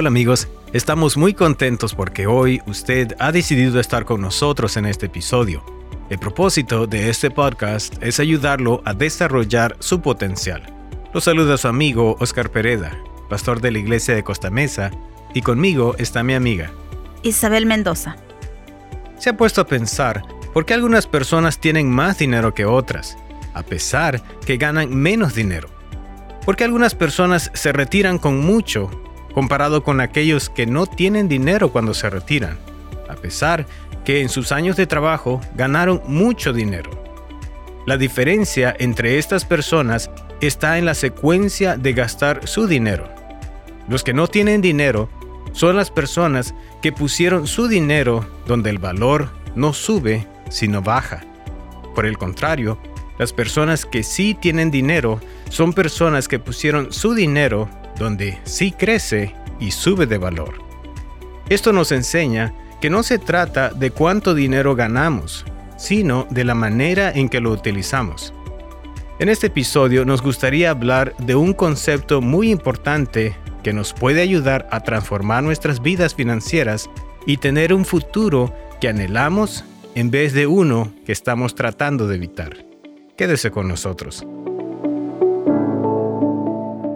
Hola amigos, estamos muy contentos porque hoy usted ha decidido estar con nosotros en este episodio. El propósito de este podcast es ayudarlo a desarrollar su potencial. Lo saluda su amigo Oscar Pereda, pastor de la iglesia de Costa Mesa, y conmigo está mi amiga Isabel Mendoza. Se ha puesto a pensar por qué algunas personas tienen más dinero que otras, a pesar que ganan menos dinero. ¿Por qué algunas personas se retiran con mucho comparado con aquellos que no tienen dinero cuando se retiran, a pesar que en sus años de trabajo ganaron mucho dinero. La diferencia entre estas personas está en la secuencia de gastar su dinero. Los que no tienen dinero son las personas que pusieron su dinero donde el valor no sube, sino baja. Por el contrario, las personas que sí tienen dinero son personas que pusieron su dinero donde sí crece y sube de valor. Esto nos enseña que no se trata de cuánto dinero ganamos, sino de la manera en que lo utilizamos. En este episodio nos gustaría hablar de un concepto muy importante que nos puede ayudar a transformar nuestras vidas financieras y tener un futuro que anhelamos en vez de uno que estamos tratando de evitar. Quédese con nosotros.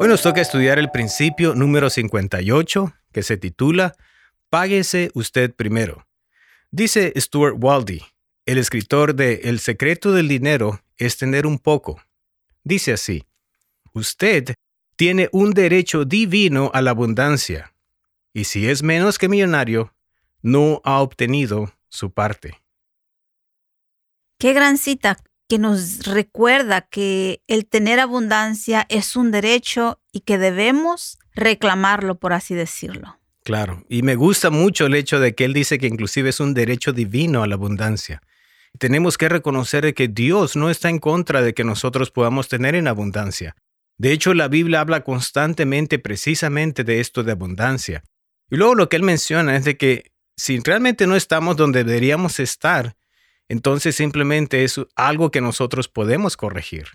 Nos toca estudiar el principio número 58, que se titula Páguese usted primero. Dice Stuart Waldy, el escritor de El secreto del dinero es tener un poco. Dice así, usted tiene un derecho divino a la abundancia, y si es menos que millonario, no ha obtenido su parte. Qué gran cita que nos recuerda que el tener abundancia es un derecho y que debemos reclamarlo, por así decirlo. Claro, y me gusta mucho el hecho de que él dice que inclusive es un derecho divino a la abundancia. Tenemos que reconocer que Dios no está en contra de que nosotros podamos tener en abundancia. De hecho, la Biblia habla constantemente precisamente de esto de abundancia. Y luego lo que él menciona es de que si realmente no estamos donde deberíamos estar, entonces simplemente es algo que nosotros podemos corregir.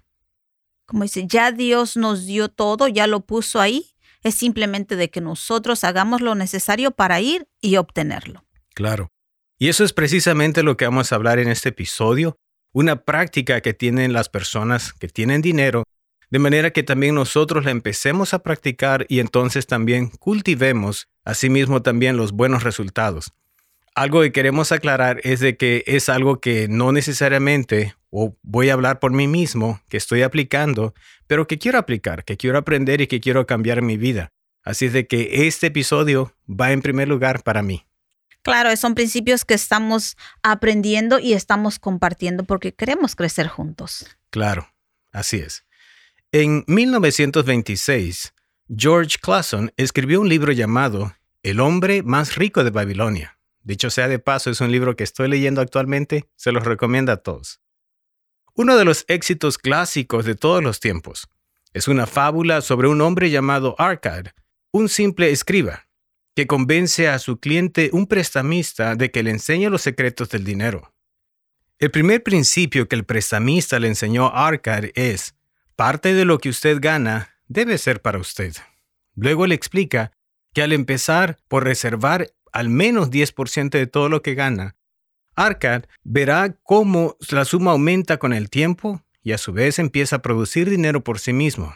Como dice, ya Dios nos dio todo, ya lo puso ahí, es simplemente de que nosotros hagamos lo necesario para ir y obtenerlo. Claro. Y eso es precisamente lo que vamos a hablar en este episodio, una práctica que tienen las personas que tienen dinero, de manera que también nosotros la empecemos a practicar y entonces también cultivemos asimismo también los buenos resultados algo que queremos aclarar es de que es algo que no necesariamente, o voy a hablar por mí mismo, que estoy aplicando, pero que quiero aplicar, que quiero aprender y que quiero cambiar mi vida. Así es de que este episodio va en primer lugar para mí. Claro, son principios que estamos aprendiendo y estamos compartiendo porque queremos crecer juntos. Claro, así es. En 1926, George Clason escribió un libro llamado El hombre más rico de Babilonia. Dicho sea de paso, es un libro que estoy leyendo actualmente, se los recomiendo a todos. Uno de los éxitos clásicos de todos los tiempos es una fábula sobre un hombre llamado Arcad, un simple escriba, que convence a su cliente, un prestamista, de que le enseñe los secretos del dinero. El primer principio que el prestamista le enseñó a Arcad es, parte de lo que usted gana debe ser para usted. Luego le explica que al empezar por reservar al menos 10% de todo lo que gana, Arcad verá cómo la suma aumenta con el tiempo y a su vez empieza a producir dinero por sí mismo.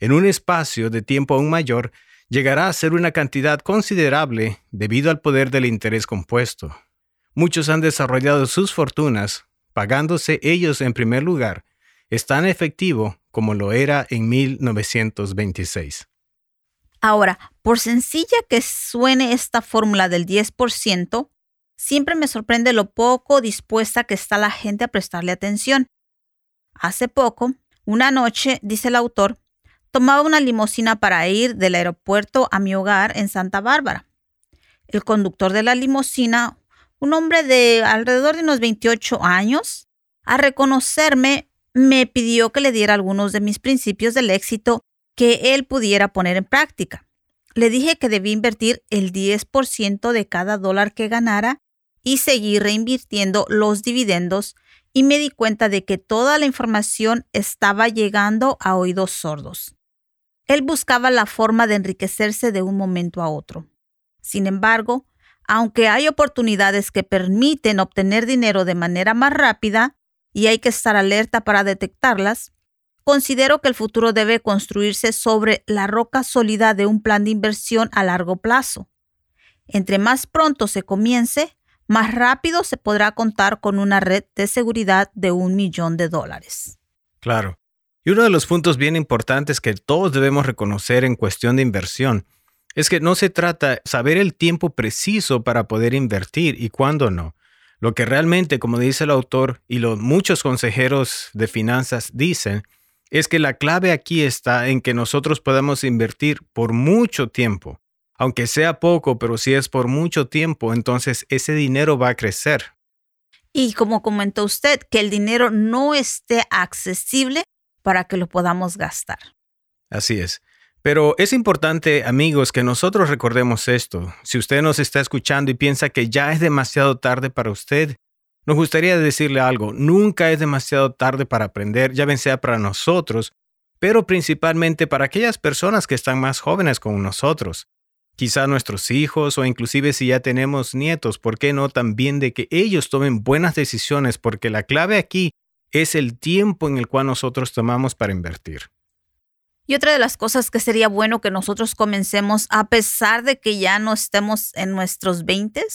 En un espacio de tiempo aún mayor, llegará a ser una cantidad considerable debido al poder del interés compuesto. Muchos han desarrollado sus fortunas pagándose ellos en primer lugar. Es tan efectivo como lo era en 1926. Ahora, por sencilla que suene esta fórmula del 10%, siempre me sorprende lo poco dispuesta que está la gente a prestarle atención. Hace poco, una noche, dice el autor, tomaba una limusina para ir del aeropuerto a mi hogar en Santa Bárbara. El conductor de la limusina, un hombre de alrededor de unos 28 años, a reconocerme, me pidió que le diera algunos de mis principios del éxito que él pudiera poner en práctica. Le dije que debía invertir el 10% de cada dólar que ganara y seguir reinvirtiendo los dividendos y me di cuenta de que toda la información estaba llegando a oídos sordos. Él buscaba la forma de enriquecerse de un momento a otro. Sin embargo, aunque hay oportunidades que permiten obtener dinero de manera más rápida y hay que estar alerta para detectarlas, considero que el futuro debe construirse sobre la roca sólida de un plan de inversión a largo plazo. Entre más pronto se comience, más rápido se podrá contar con una red de seguridad de un millón de dólares. Claro. Y uno de los puntos bien importantes que todos debemos reconocer en cuestión de inversión es que no se trata saber el tiempo preciso para poder invertir y cuándo no. Lo que realmente, como dice el autor y los muchos consejeros de finanzas dicen, es que la clave aquí está en que nosotros podamos invertir por mucho tiempo. Aunque sea poco, pero si es por mucho tiempo, entonces ese dinero va a crecer. Y como comentó usted, que el dinero no esté accesible para que lo podamos gastar. Así es. Pero es importante, amigos, que nosotros recordemos esto. Si usted nos está escuchando y piensa que ya es demasiado tarde para usted, nos gustaría decirle algo. Nunca es demasiado tarde para aprender, ya bien sea para nosotros, pero principalmente para aquellas personas que están más jóvenes con nosotros. Quizá nuestros hijos o inclusive si ya tenemos nietos, ¿por qué no también de que ellos tomen buenas decisiones? Porque la clave aquí es el tiempo en el cual nosotros tomamos para invertir. Y otra de las cosas que sería bueno que nosotros comencemos, a pesar de que ya no estemos en nuestros 20,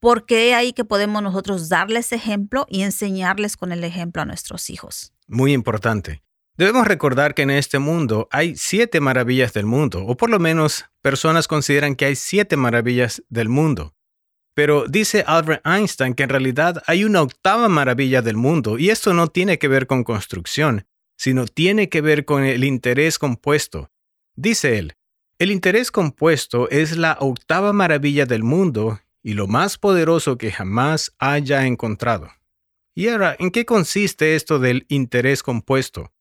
porque ahí que podemos nosotros darles ejemplo y enseñarles con el ejemplo a nuestros hijos. Muy importante. Debemos recordar que en este mundo hay siete maravillas del mundo, o por lo menos personas consideran que hay siete maravillas del mundo. Pero dice Albert Einstein que en realidad hay una octava maravilla del mundo y esto no tiene que ver con construcción, sino tiene que ver con el interés compuesto. Dice él, el interés compuesto es la octava maravilla del mundo y lo más poderoso que jamás haya encontrado. Y ahora, ¿en qué consiste esto del interés compuesto?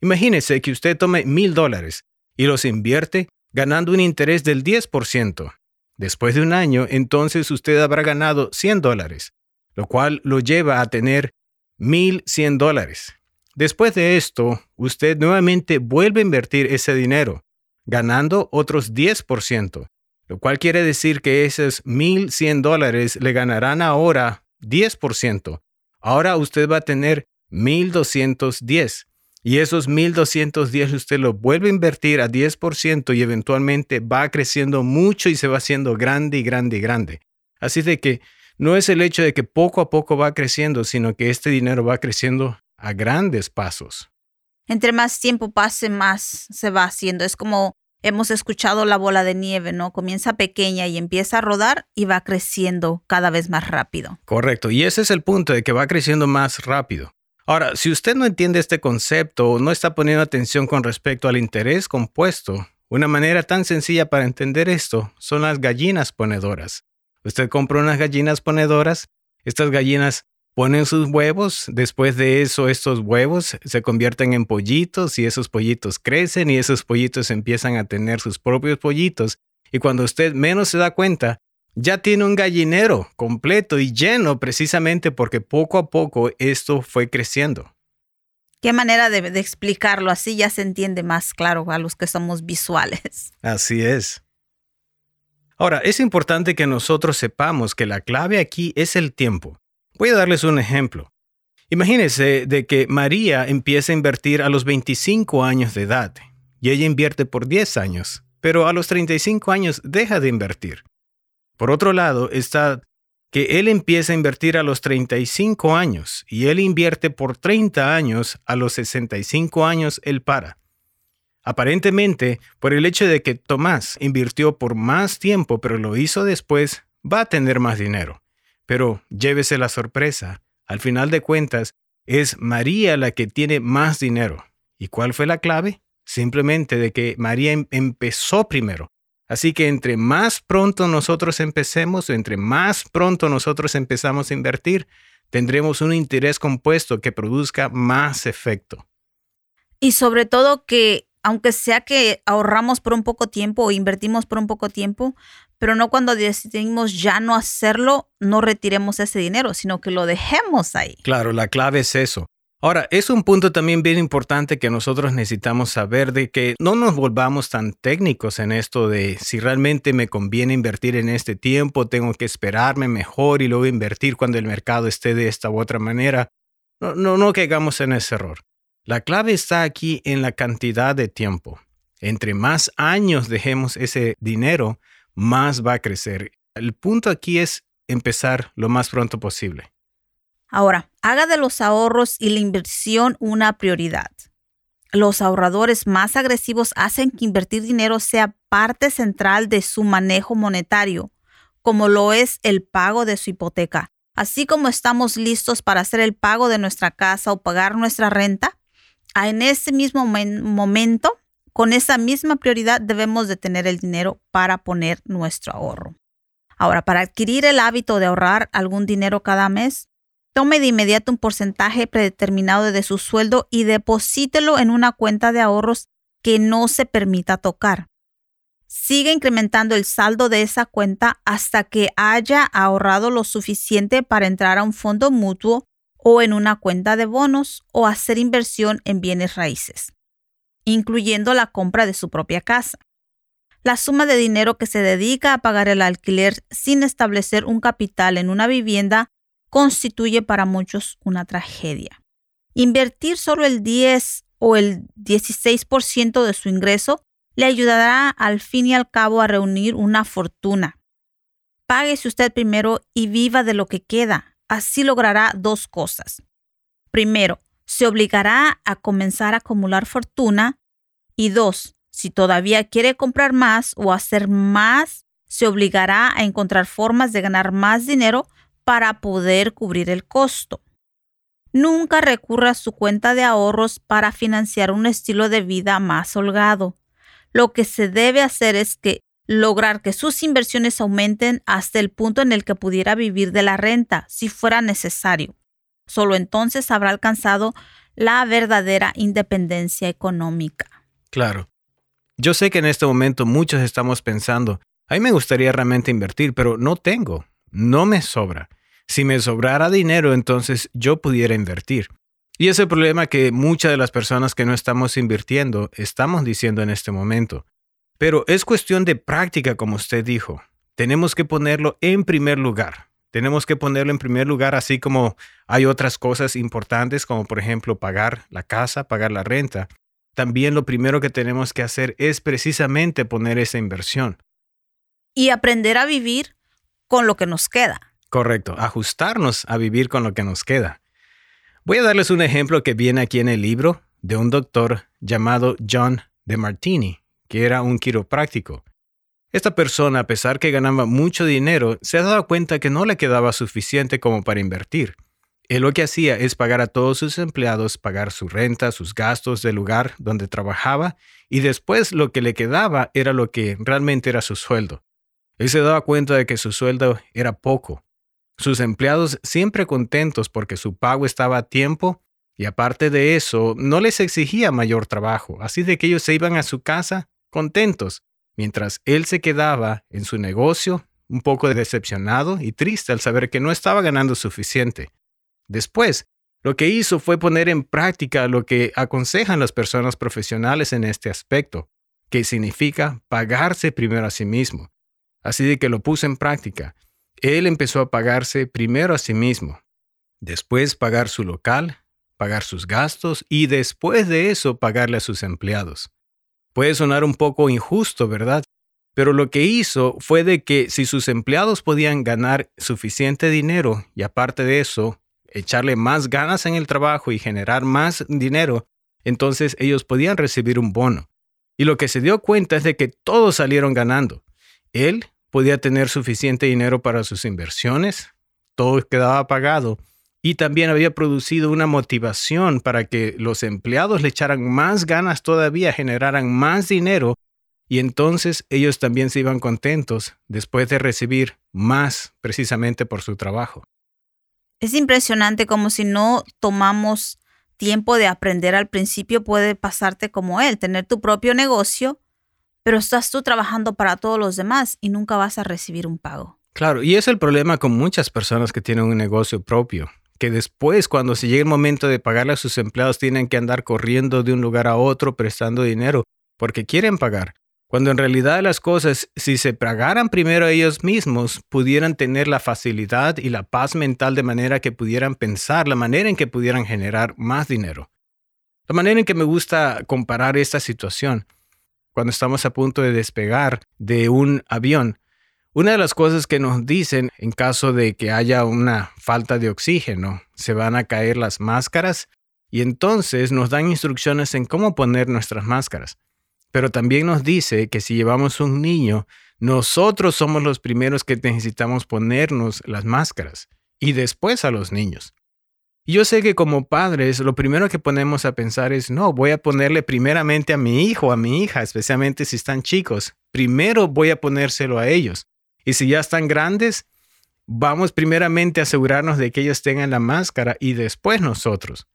Imagínese que usted tome mil dólares y los invierte ganando un interés del 10%. Después de un año, entonces usted habrá ganado 100 dólares, lo cual lo lleva a tener 1.100 dólares. Después de esto, usted nuevamente vuelve a invertir ese dinero, ganando otros 10%, lo cual quiere decir que esos 1.100 dólares le ganarán ahora 10%. Ahora usted va a tener 1.210. Y esos 1.210 usted lo vuelve a invertir a 10% y eventualmente va creciendo mucho y se va haciendo grande y grande y grande. Así de que no es el hecho de que poco a poco va creciendo, sino que este dinero va creciendo a grandes pasos. Entre más tiempo pase, más se va haciendo. Es como hemos escuchado la bola de nieve, ¿no? Comienza pequeña y empieza a rodar y va creciendo cada vez más rápido. Correcto, y ese es el punto de que va creciendo más rápido. Ahora, si usted no entiende este concepto o no está poniendo atención con respecto al interés compuesto, una manera tan sencilla para entender esto son las gallinas ponedoras. Usted compra unas gallinas ponedoras, estas gallinas ponen sus huevos, después de eso estos huevos se convierten en pollitos y esos pollitos crecen y esos pollitos empiezan a tener sus propios pollitos y cuando usted menos se da cuenta, ya tiene un gallinero completo y lleno precisamente porque poco a poco esto fue creciendo. Qué manera de, explicarlo, así ya se entiende más claro a los que somos visuales. Así es. Ahora, es importante que nosotros sepamos que la clave aquí es el tiempo. Voy a darles un ejemplo. Imagínense de que María empieza a invertir a los 25 años de edad y ella invierte por 10 años, pero a los 35 años deja de invertir. Por otro lado, está que él empieza a invertir a los 35 años y él invierte por 30 años, a los 65 años él para. Aparentemente, por el hecho de que Tomás invirtió por más tiempo pero lo hizo después, va a tener más dinero. Pero llévese la sorpresa, al final de cuentas, es María la que tiene más dinero. ¿Y cuál fue la clave? Simplemente de que María em-, empezó primero. Así que entre más pronto nosotros empecemos, entre más pronto nosotros empezamos a invertir, tendremos un interés compuesto que produzca más efecto. Y sobre todo que, aunque sea que ahorramos por un poco tiempo o invertimos por un poco tiempo, pero no cuando decidimos ya no hacerlo, no retiremos ese dinero, sino que lo dejemos ahí. Claro, la clave es eso. Ahora, es un punto también bien importante que nosotros necesitamos saber de que no nos volvamos tan técnicos en esto de si realmente me conviene invertir en este tiempo, tengo que esperarme mejor y luego invertir cuando el mercado esté de esta u otra manera. No, no, no caigamos en ese error. La clave está aquí en la cantidad de tiempo. Entre más años dejemos ese dinero, más va a crecer. El punto aquí es empezar lo más pronto posible. Ahora, haga de los ahorros y la inversión una prioridad. Los ahorradores más agresivos hacen que invertir dinero sea parte central de su manejo monetario, como lo es el pago de su hipoteca. Así como estamos listos para hacer el pago de nuestra casa o pagar nuestra renta, en ese mismo momento, con esa misma prioridad debemos de tener el dinero para poner nuestro ahorro. Ahora, para adquirir el hábito de ahorrar algún dinero cada mes, Tome de inmediato un porcentaje predeterminado de su sueldo y deposítelo en una cuenta de ahorros que no se permita tocar. Sigue incrementando el saldo de esa cuenta hasta que haya ahorrado lo suficiente para entrar a un fondo mutuo o en una cuenta de bonos o hacer inversión en bienes raíces, incluyendo la compra de su propia casa. La suma de dinero que se dedica a pagar el alquiler sin establecer un capital en una vivienda constituye para muchos una tragedia. Invertir solo el 10 o el 16% de su ingreso le ayudará al fin y al cabo a reunir una fortuna. Páguese usted primero y viva de lo que queda. Así logrará dos cosas. Primero, se obligará a comenzar a acumular fortuna. Y dos, si todavía quiere comprar más o hacer más, se obligará a encontrar formas de ganar más dinero para poder cubrir el costo. Nunca recurra a su cuenta de ahorros para financiar un estilo de vida más holgado. Lo que se debe hacer es que lograr que sus inversiones aumenten hasta el punto en el que pudiera vivir de la renta, si fuera necesario. Solo entonces habrá alcanzado la verdadera independencia económica. Claro. Yo sé que en este momento muchos estamos pensando, a mí me gustaría realmente invertir, pero no tengo, no me sobra. Si me sobrara dinero, entonces yo pudiera invertir. Y es el problema que muchas de las personas que no estamos invirtiendo estamos diciendo en este momento. Pero es cuestión de práctica, como usted dijo. Tenemos que ponerlo en primer lugar. Tenemos que ponerlo en primer lugar, así como hay otras cosas importantes, como por ejemplo pagar la casa, pagar la renta. También lo primero que tenemos que hacer es precisamente poner esa inversión. Y aprender a vivir con lo que nos queda. Correcto, ajustarnos a vivir con lo que nos queda. Voy a darles un ejemplo que viene aquí en el libro de un doctor llamado John de Martini, que era un quiropráctico. Esta persona, a pesar que ganaba mucho dinero, se dado cuenta que no le quedaba suficiente como para invertir. Él lo que hacía es pagar a todos sus empleados, pagar su renta, sus gastos del lugar donde trabajaba, y después lo que le quedaba era lo que realmente era su sueldo. Él se daba cuenta de que su sueldo era poco, sus empleados siempre contentos porque su pago estaba a tiempo y aparte de eso, no les exigía mayor trabajo, así de que ellos se iban a su casa contentos, mientras él se quedaba en su negocio un poco decepcionado y triste al saber que no estaba ganando suficiente. Después, lo que hizo fue poner en práctica lo que aconsejan las personas profesionales en este aspecto, que significa pagarse primero a sí mismo. Así de que lo puso en práctica él empezó a pagarse primero a sí mismo, después pagar su local, pagar sus gastos y después de eso pagarle a sus empleados. Puede sonar un poco injusto, ¿verdad? Pero lo que hizo fue de que si sus empleados podían ganar suficiente dinero y aparte de eso, echarle más ganas en el trabajo y generar más dinero, entonces ellos podían recibir un bono. Y lo que se dio cuenta es de que todos salieron ganando. Él podía tener suficiente dinero para sus inversiones, todo quedaba pagado y también había producido una motivación para que los empleados le echaran más ganas todavía, generaran más dinero y entonces ellos también se iban contentos después de recibir más precisamente por su trabajo. Es impresionante como si no tomamos tiempo de aprender al principio puede pasarte como él, tener tu propio negocio pero estás tú trabajando para todos los demás y nunca vas a recibir un pago. Claro, y es el problema con muchas personas que tienen un negocio propio, que después, cuando se llegue el momento de pagarle a sus empleados, tienen que andar corriendo de un lugar a otro prestando dinero porque quieren pagar. Cuando en realidad las cosas, si se pagaran primero a ellos mismos, pudieran tener la facilidad y la paz mental de manera que pudieran pensar la manera en que pudieran generar más dinero. La manera en que me gusta comparar esta situación, cuando estamos a punto de despegar de un avión, una de las cosas que nos dicen en caso de que haya una falta de oxígeno, se van a caer las máscaras y entonces nos dan instrucciones en cómo poner nuestras máscaras. Pero también nos dice que si llevamos un niño, nosotros somos los primeros que necesitamos ponernos las máscaras y después a los niños. Yo sé que como padres lo primero que ponemos a pensar es, no, voy a ponerle primeramente a mi hijo, a mi hija, especialmente si están chicos. Primero voy a ponérselo a ellos. Y si ya están grandes, vamos primeramente a asegurarnos de que ellos tengan la máscara y después nosotros.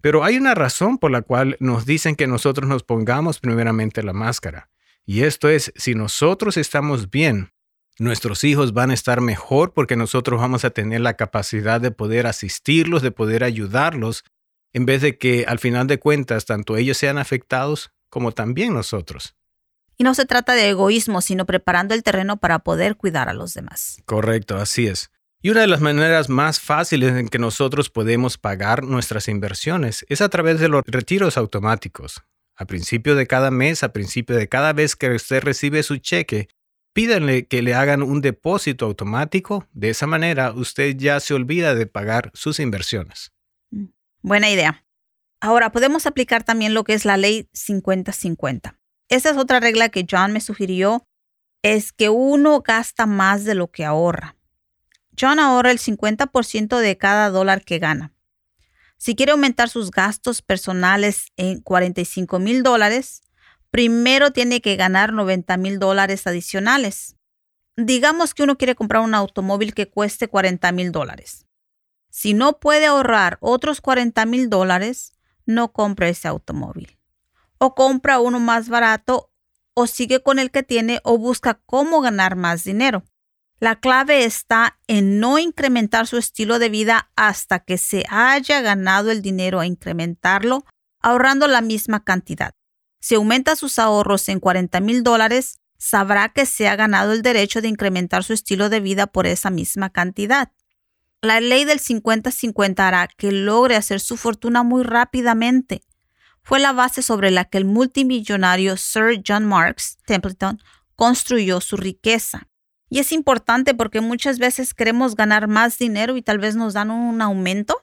Pero hay una razón por la cual nos dicen que nosotros nos pongamos primeramente la máscara. Y esto es, si nosotros estamos bien, nuestros hijos van a estar mejor porque nosotros vamos a tener la capacidad de poder asistirlos, de poder ayudarlos, en vez de que al final de cuentas tanto ellos sean afectados como también nosotros. Y no se trata de egoísmo, sino preparando el terreno para poder cuidar a los demás. Correcto, así es. Y una de las maneras más fáciles en que nosotros podemos pagar nuestras inversiones es a través de los retiros automáticos. A principio de cada mes, a principio de cada vez que usted recibe su cheque, pídanle que le hagan un depósito automático. De esa manera, usted ya se olvida de pagar sus inversiones. Mm, buena idea. Ahora, podemos aplicar también lo que es la ley 50-50. Esa es otra regla que John me sugirió, es que uno gasta más de lo que ahorra. John ahorra el 50% de cada dólar que gana. Si quiere aumentar sus gastos personales en 45 mil dólares, primero tiene que ganar 90 mil dólares adicionales. Digamos que uno quiere comprar un automóvil que cueste 40 mil dólares. Si no puede ahorrar otros 40 mil dólares, no compre ese automóvil o compra uno más barato o sigue con el que tiene o busca cómo ganar más dinero. La clave está en no incrementar su estilo de vida hasta que se haya ganado el dinero a incrementarlo, ahorrando la misma cantidad. Si aumenta sus ahorros en 40 mil dólares, sabrá que se ha ganado el derecho de incrementar su estilo de vida por esa misma cantidad. La ley del 50-50 hará que logre hacer su fortuna muy rápidamente fue la base sobre la que el multimillonario Sir John Marks Templeton construyó su riqueza. Y es importante porque muchas veces queremos ganar más dinero y tal vez nos dan un aumento.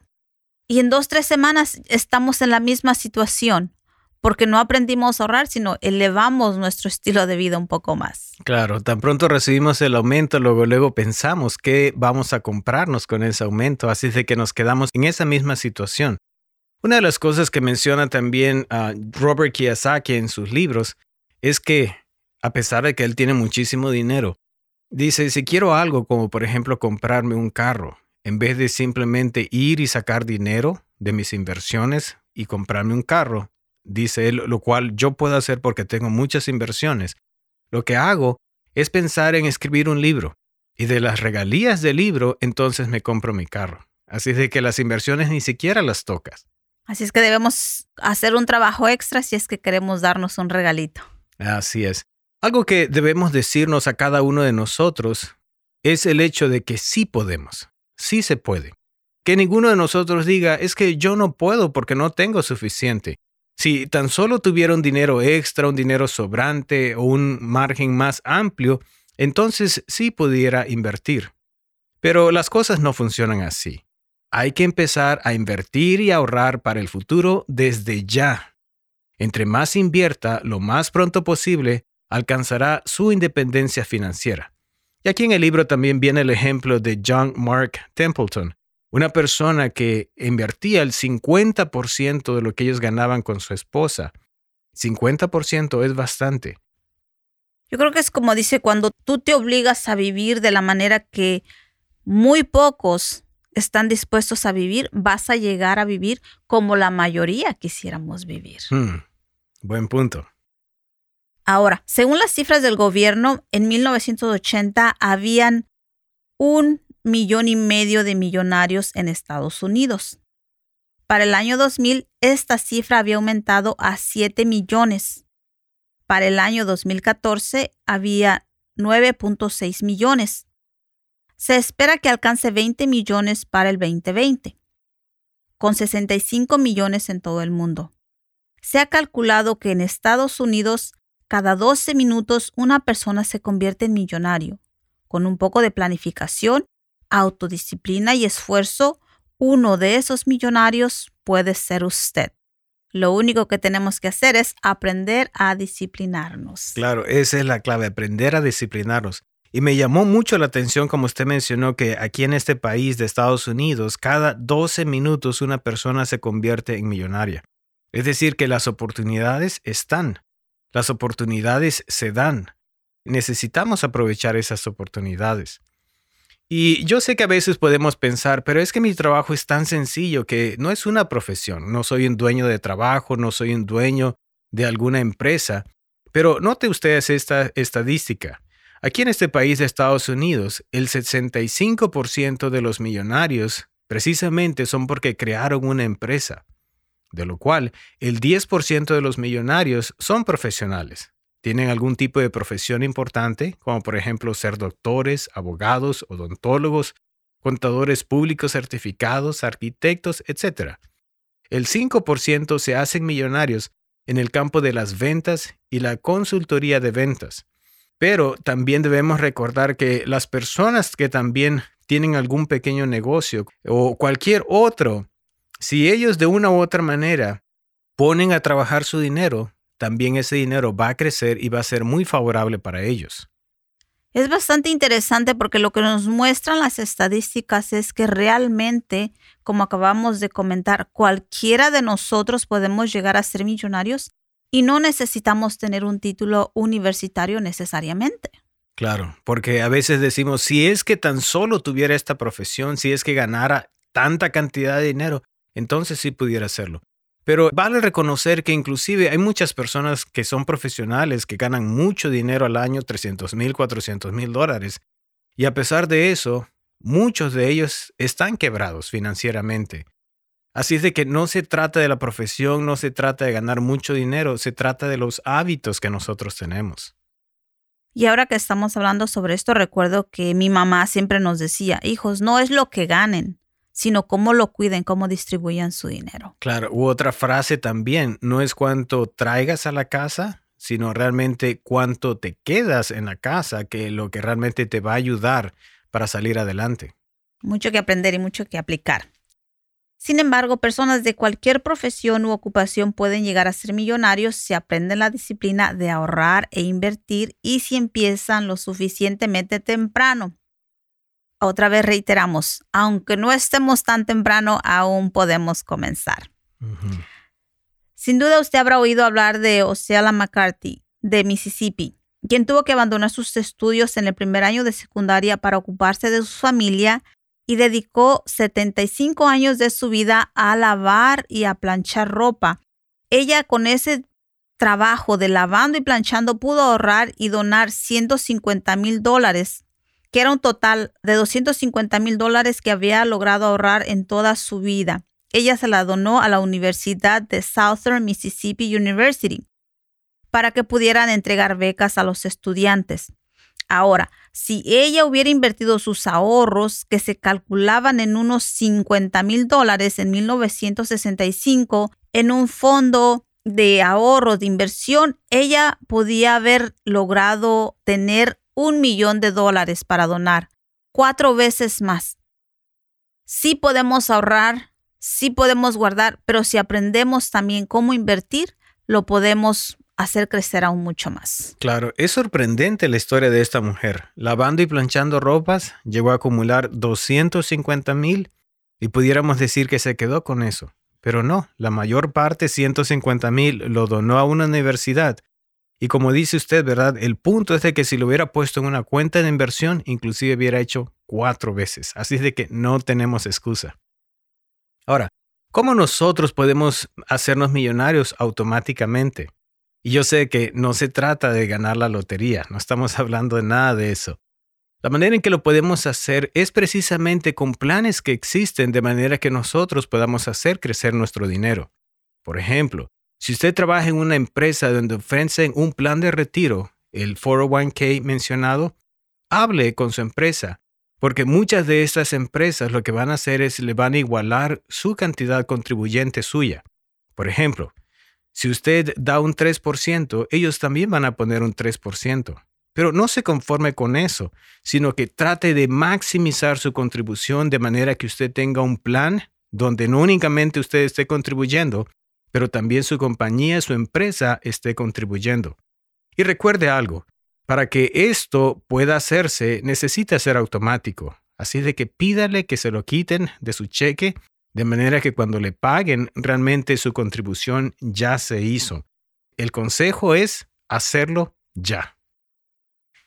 Y en dos, tres semanas estamos en la misma situación porque no aprendimos a ahorrar, sino elevamos nuestro estilo de vida un poco más. Claro, tan pronto recibimos el aumento, luego, luego pensamos que vamos a comprarnos con ese aumento, así de que nos quedamos en esa misma situación. Una de las cosas que menciona también a Robert Kiyosaki en sus libros es que, a pesar de que él tiene muchísimo dinero, dice, si quiero algo como por ejemplo comprarme un carro, en vez de simplemente ir y sacar dinero de mis inversiones y comprarme un carro, dice él, lo cual yo puedo hacer porque tengo muchas inversiones, lo que hago es pensar en escribir un libro y de las regalías del libro entonces me compro mi carro. Así de que las inversiones ni siquiera las tocas. Así es que debemos hacer un trabajo extra si es que queremos darnos un regalito. Así es. Algo que debemos decirnos a cada uno de nosotros es el hecho de que sí podemos, sí se puede. Que ninguno de nosotros diga, es que yo no puedo porque no tengo suficiente. Si tan solo tuviera un dinero extra, un dinero sobrante o un margen más amplio, entonces sí pudiera invertir. Pero las cosas no funcionan así. Hay que empezar a invertir y ahorrar para el futuro desde ya. Entre más invierta lo más pronto posible, alcanzará su independencia financiera. Y aquí en el libro también viene el ejemplo de John Mark Templeton, una persona que invertía el 50% de lo que ellos ganaban con su esposa. 50% es bastante. Yo creo que es como dice, cuando tú te obligas a vivir de la manera que muy pocos están dispuestos a vivir, vas a llegar a vivir como la mayoría quisiéramos vivir. Hmm, buen punto. Ahora, según las cifras del gobierno, en 1980 habían un millón y medio de millonarios en Estados Unidos. Para el año 2000, esta cifra había aumentado a 7 millones. Para el año 2014 había 9.6 millones. Se espera que alcance 20 millones para el 2020, con 65 millones en todo el mundo. Se ha calculado que en Estados Unidos cada 12 minutos una persona se convierte en millonario. Con un poco de planificación, autodisciplina y esfuerzo, uno de esos millonarios puede ser usted. Lo único que tenemos que hacer es aprender a disciplinarnos. Claro, esa es la clave, aprender a disciplinarnos. Y me llamó mucho la atención, como usted mencionó, que aquí en este país de Estados Unidos, cada 12 minutos una persona se convierte en millonaria. Es decir, que las oportunidades están, las oportunidades se dan. Necesitamos aprovechar esas oportunidades. Y yo sé que a veces podemos pensar, pero es que mi trabajo es tan sencillo que no es una profesión, no soy un dueño de trabajo, no soy un dueño de alguna empresa. Pero note ustedes esta estadística. Aquí en este país de Estados Unidos, el 65% de los millonarios precisamente son porque crearon una empresa, de lo cual el 10% de los millonarios son profesionales. Tienen algún tipo de profesión importante, como por ejemplo ser doctores, abogados, odontólogos, contadores públicos certificados, arquitectos, etc. El 5% se hacen millonarios en el campo de las ventas y la consultoría de ventas. Pero también debemos recordar que las personas que también tienen algún pequeño negocio o cualquier otro, si ellos de una u otra manera ponen a trabajar su dinero, también ese dinero va a crecer y va a ser muy favorable para ellos. Es bastante interesante porque lo que nos muestran las estadísticas es que realmente, como acabamos de comentar, cualquiera de nosotros podemos llegar a ser millonarios y no necesitamos tener un título universitario necesariamente. Claro, porque a veces decimos, si es que tan solo tuviera esta profesión, si es que ganara tanta cantidad de dinero, entonces sí pudiera hacerlo. Pero vale reconocer que inclusive hay muchas personas que son profesionales que ganan mucho dinero al año, 300 mil, 400 mil dólares. Y a pesar de eso, muchos de ellos están quebrados financieramente. Así es de que no se trata de la profesión, no se trata de ganar mucho dinero, se trata de los hábitos que nosotros tenemos. Y ahora que estamos hablando sobre esto, recuerdo que mi mamá siempre nos decía, hijos, no es lo que ganen, sino cómo lo cuiden, cómo distribuyan su dinero. Claro, u otra frase también, no es cuánto traigas a la casa, sino realmente cuánto te quedas en la casa, que lo que realmente te va a ayudar para salir adelante. Mucho que aprender y mucho que aplicar. Sin embargo, personas de cualquier profesión u ocupación pueden llegar a ser millonarios si aprenden la disciplina de ahorrar e invertir y si empiezan lo suficientemente temprano. Otra vez reiteramos, aunque no estemos tan temprano, aún podemos comenzar. Sin duda usted habrá oído hablar de Oceala McCarthy de Mississippi, quien tuvo que abandonar sus estudios en el primer año de secundaria para ocuparse de su familia y dedicó 75 años de su vida a lavar y a planchar ropa. Ella con ese trabajo de lavando y planchando pudo ahorrar y donar 150 mil dólares, que era un total de 250 mil dólares que había logrado ahorrar en toda su vida. Ella se la donó a la Universidad de Southern Mississippi University para que pudieran entregar becas a los estudiantes. Ahora, si ella hubiera invertido sus ahorros, que se calculaban en unos 50 mil dólares en 1965, en un fondo de ahorros de inversión, ella podía haber logrado tener un millón de dólares para donar, cuatro veces más. Sí podemos ahorrar, sí podemos guardar, pero si aprendemos también cómo invertir, lo podemos hacer crecer aún mucho más. Claro, es sorprendente la historia de esta mujer. Lavando y planchando ropas, llegó a acumular 250 mil y pudiéramos decir que se quedó con eso. Pero no, la mayor parte, 150 mil, lo donó a una universidad. Y como dice usted, ¿verdad? El punto es de que si lo hubiera puesto en una cuenta de inversión, inclusive hubiera hecho cuatro veces. Así es de que no tenemos excusa. Ahora, ¿cómo nosotros podemos hacernos millonarios automáticamente? Y yo sé que no se trata de ganar la lotería, no estamos hablando de nada de eso. La manera en que lo podemos hacer es precisamente con planes que existen de manera que nosotros podamos hacer crecer nuestro dinero. Por ejemplo, si usted trabaja en una empresa donde ofrecen un plan de retiro, el 401k mencionado, hable con su empresa, porque muchas de estas empresas lo que van a hacer es le van a igualar su cantidad contribuyente suya. Por ejemplo, si usted da un 3%, ellos también van a poner un 3%. Pero no se conforme con eso, sino que trate de maximizar su contribución de manera que usted tenga un plan donde no únicamente usted esté contribuyendo, pero también su compañía, su empresa esté contribuyendo. Y recuerde algo, para que esto pueda hacerse necesita ser automático, así de que pídale que se lo quiten de su cheque, de manera que cuando le paguen realmente su contribución ya se hizo. El consejo es hacerlo ya.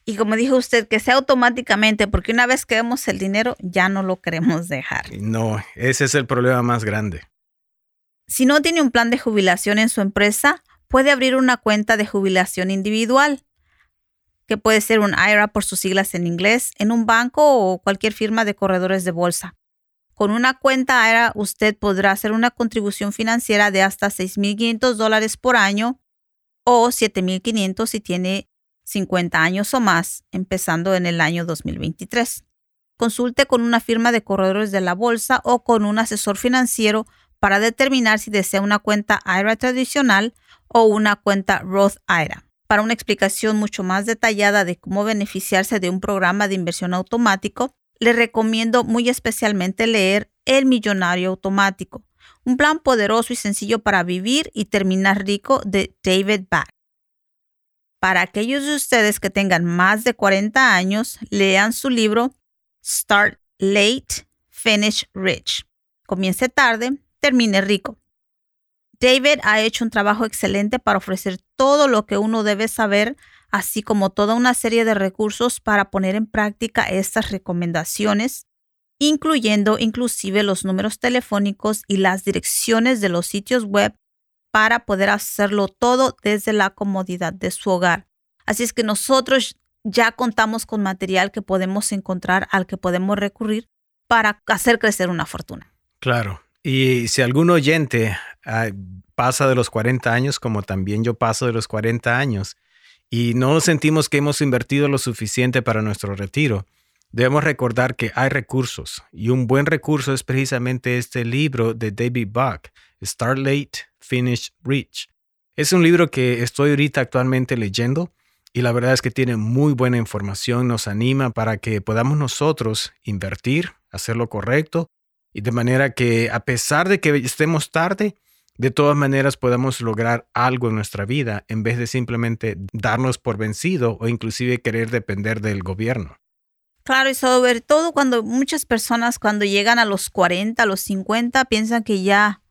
Y como dijo usted, que sea automáticamente, porque una vez que vemos el dinero, ya no lo queremos dejar. No, ese es el problema más grande. Si no tiene un plan de jubilación en su empresa, puede abrir una cuenta de jubilación individual, que puede ser un IRA por sus siglas en inglés, en un banco o cualquier firma de corredores de bolsa. Con una cuenta IRA, usted podrá hacer una contribución financiera de hasta 6.500 dólares por año o 7.500 si tiene 50 años o más, empezando en el año 2023. Consulte con una firma de corredores de la bolsa o con un asesor financiero para determinar si desea una cuenta IRA tradicional o una cuenta Roth IRA. Para una explicación mucho más detallada de cómo beneficiarse de un programa de inversión automático, le recomiendo muy especialmente leer El Millonario Automático, un plan poderoso y sencillo para vivir y terminar rico de David Back. Para aquellos de ustedes que tengan más de 40 años, lean su libro Start Late, Finish Rich. Comience tarde, termine rico. David ha hecho un trabajo excelente para ofrecer todo lo que uno debe saber, así como toda una serie de recursos para poner en práctica estas recomendaciones, incluyendo inclusive los números telefónicos y las direcciones de los sitios web para poder hacerlo todo desde la comodidad de su hogar. Así es que nosotros ya contamos con material que podemos encontrar, al que podemos recurrir para hacer crecer una fortuna. Claro. Y si algún oyente ah, pasa de los 40 años, como también yo paso de los 40 años, y no sentimos que hemos invertido lo suficiente para nuestro retiro, debemos recordar que hay recursos. Y un buen recurso es precisamente este libro de David Buck, Start Late, Finish Rich. Es un libro que estoy ahorita actualmente leyendo y la verdad es que tiene muy buena información, nos anima para que podamos nosotros invertir, hacer lo correcto y de manera que a pesar de que estemos tarde, de todas maneras podamos lograr algo en nuestra vida en vez de simplemente darnos por vencido o inclusive querer depender del gobierno. Claro, y sobre todo cuando muchas personas cuando llegan a los 40, a los 50, piensan que ya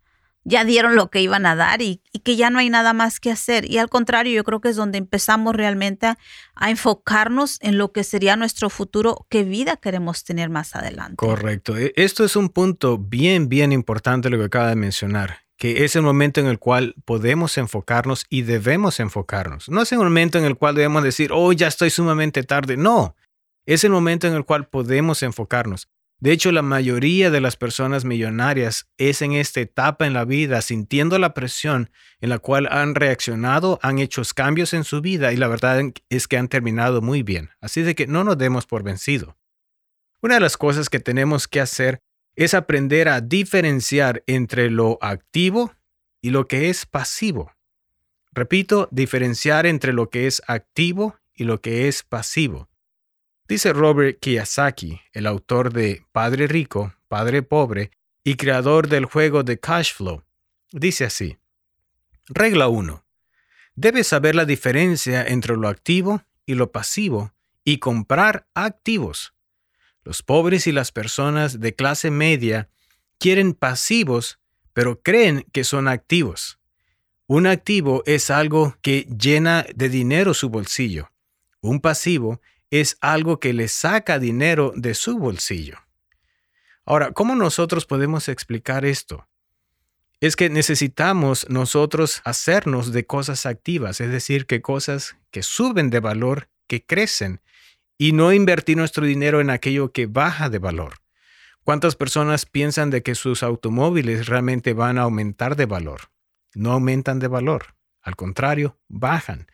ya dieron lo que iban a dar y, que ya no hay nada más que hacer. Y al contrario, yo creo que es donde empezamos realmente a, enfocarnos en lo que sería nuestro futuro, qué vida queremos tener más adelante. Correcto. E, esto es un punto bien, bien importante lo que acaba de mencionar que es el momento en el cual podemos enfocarnos y debemos enfocarnos. No es el momento en el cual debemos decir, oh, ya estoy sumamente tarde. No, es el momento en el cual podemos enfocarnos. De hecho, la mayoría de las personas millonarias es en esta etapa en la vida, sintiendo la presión en la cual han reaccionado, han hecho cambios en su vida y la verdad es que han terminado muy bien. Así de que no nos demos por vencido. Una de las cosas que tenemos que hacer es aprender a diferenciar entre lo activo y lo que es pasivo. Repito, diferenciar entre lo que es activo y lo que es pasivo. Dice Robert Kiyosaki, el autor de Padre Rico, Padre Pobre y creador del juego de Cash Flow. Dice así. Regla 1. Debes saber la diferencia entre lo activo y lo pasivo y comprar activos. Los pobres y las personas de clase media quieren pasivos, pero creen que son activos. Un activo es algo que llena de dinero su bolsillo. Un pasivo es algo que le saca dinero de su bolsillo. Ahora, ¿cómo nosotros podemos explicar esto? Es que necesitamos nosotros hacernos de cosas activas, es decir, que cosas que suben de valor, que crecen, y no invertir nuestro dinero en aquello que baja de valor. ¿Cuántas personas piensan de que sus automóviles realmente van a aumentar de valor? No aumentan de valor, al contrario, bajan.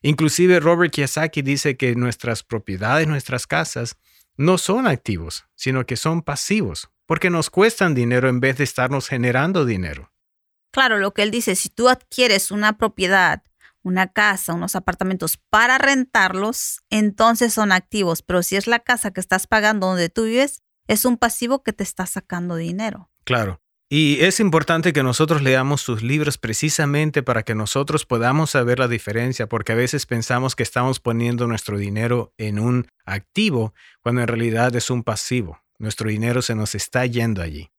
Inclusive Robert Kiyosaki dice que nuestras propiedades, nuestras casas, no son activos, sino que son pasivos, porque nos cuestan dinero en vez de estarnos generando dinero. Claro, lo que él dice, si tú adquieres una propiedad, una casa, unos apartamentos para rentarlos, entonces son activos, pero si es la casa que estás pagando donde tú vives, es un pasivo que te está sacando dinero. Claro. Y es importante que nosotros leamos sus libros precisamente para que nosotros podamos saber la diferencia, porque a veces pensamos que estamos poniendo nuestro dinero en un activo, cuando en realidad es un pasivo. Nuestro dinero se nos está yendo allí.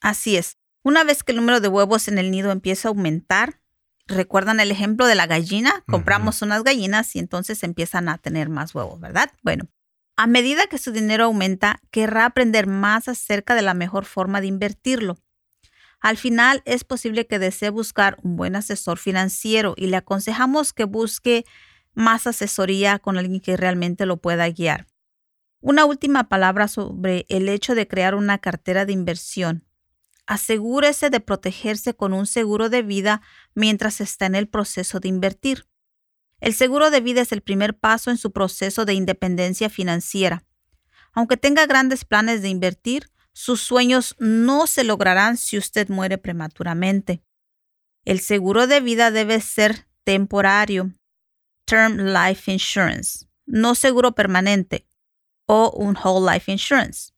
Así es. Una vez que el número de huevos en el nido empieza a aumentar, ¿recuerdan el ejemplo de la gallina? Compramos unas gallinas y entonces empiezan a tener más huevos, ¿verdad? Bueno, a medida que su dinero aumenta, querrá aprender más acerca de la mejor forma de invertirlo. Al final es posible que desee buscar un buen asesor financiero y le aconsejamos que busque más asesoría con alguien que realmente lo pueda guiar. Una última palabra sobre el hecho de crear una cartera de inversión. Asegúrese de protegerse con un seguro de vida mientras está en el proceso de invertir. El seguro de vida es el primer paso en su proceso de independencia financiera. Aunque tenga grandes planes de invertir, sus sueños no se lograrán si usted muere prematuramente. El seguro de vida debe ser temporario, Term Life Insurance, no seguro permanente o un Whole Life Insurance.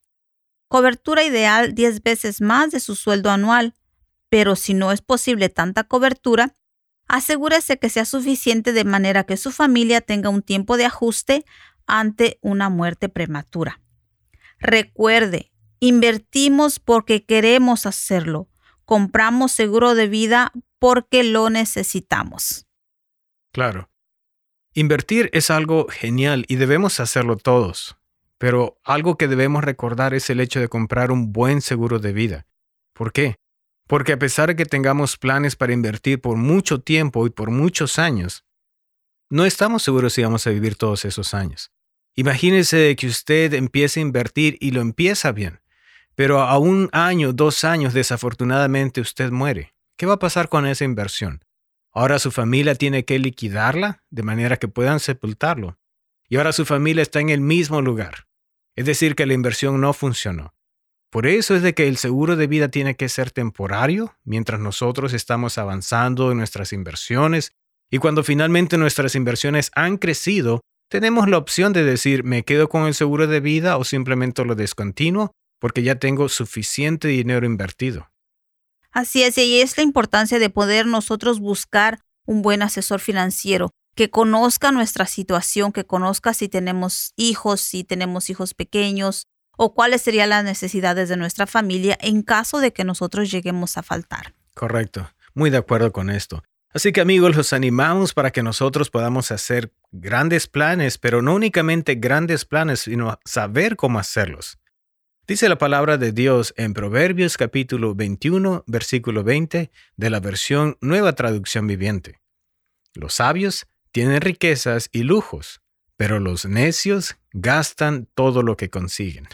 Cobertura ideal 10 veces más de su sueldo anual, pero si no es posible tanta cobertura, asegúrese que sea suficiente de manera que su familia tenga un tiempo de ajuste ante una muerte prematura. Recuerde, invertimos porque queremos hacerlo. Compramos seguro de vida porque lo necesitamos. Claro. Invertir es algo genial y debemos hacerlo todos. Pero algo que debemos recordar es el hecho de comprar un buen seguro de vida. ¿Por qué? Porque a pesar de que tengamos planes para invertir por mucho tiempo y por muchos años, no estamos seguros si vamos a vivir todos esos años. Imagínese que usted empiece a invertir y lo empieza bien, pero a un año, dos años, desafortunadamente usted muere. ¿Qué va a pasar con esa inversión? Ahora su familia tiene que liquidarla de manera que puedan sepultarlo. Y ahora su familia está en el mismo lugar. Es decir, que la inversión no funcionó. Por eso es de que el seguro de vida tiene que ser temporario mientras nosotros estamos avanzando en nuestras inversiones y cuando finalmente nuestras inversiones han crecido, tenemos la opción de decir me quedo con el seguro de vida o simplemente lo descontinuo porque ya tengo suficiente dinero invertido. Así es, y es la importancia de poder nosotros buscar un buen asesor financiero que conozca nuestra situación, que conozca si tenemos hijos, si tenemos hijos pequeños, o cuáles serían las necesidades de nuestra familia en caso de que nosotros lleguemos a faltar. Correcto, muy de acuerdo con esto. Así que amigos, los animamos para que nosotros podamos hacer grandes planes, pero no únicamente grandes planes, sino saber cómo hacerlos. Dice la palabra de Dios en Proverbios capítulo 21, versículo 20 de la versión Nueva Traducción Viviente. Los sabios tienen riquezas y lujos, pero los necios gastan todo lo que consiguen.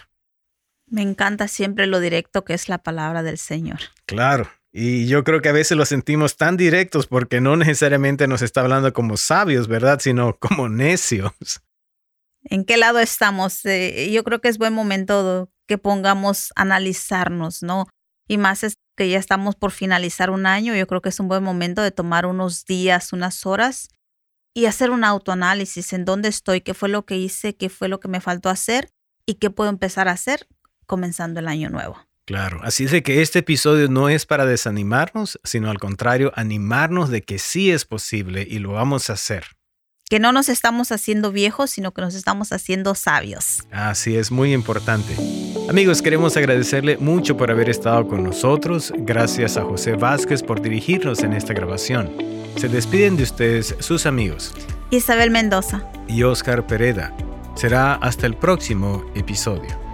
Me encanta siempre lo directo que es la palabra del Señor. Claro, y yo creo que a veces lo sentimos tan directos porque no necesariamente nos está hablando como sabios, ¿verdad? Sino como necios. ¿En qué lado estamos? Eh, yo creo que es buen momento que pongamos analizarnos, ¿no? Y más es que ya estamos por finalizar un año, yo creo que es un buen momento de tomar unos días, unas horas y hacer un autoanálisis en dónde estoy, qué fue lo que hice, qué fue lo que me faltó hacer y qué puedo empezar a hacer comenzando el año nuevo. Claro, así de que este episodio no es para desanimarnos, sino al contrario, animarnos de que sí es posible y lo vamos a hacer. Que no nos estamos haciendo viejos, sino que nos estamos haciendo sabios. Así es, muy importante. Amigos, queremos agradecerle mucho por haber estado con nosotros. Gracias a José Vázquez por dirigirnos en esta grabación. Se despiden de ustedes sus amigos. Isabel Mendoza. Y Oscar Pereda. Será hasta el próximo episodio.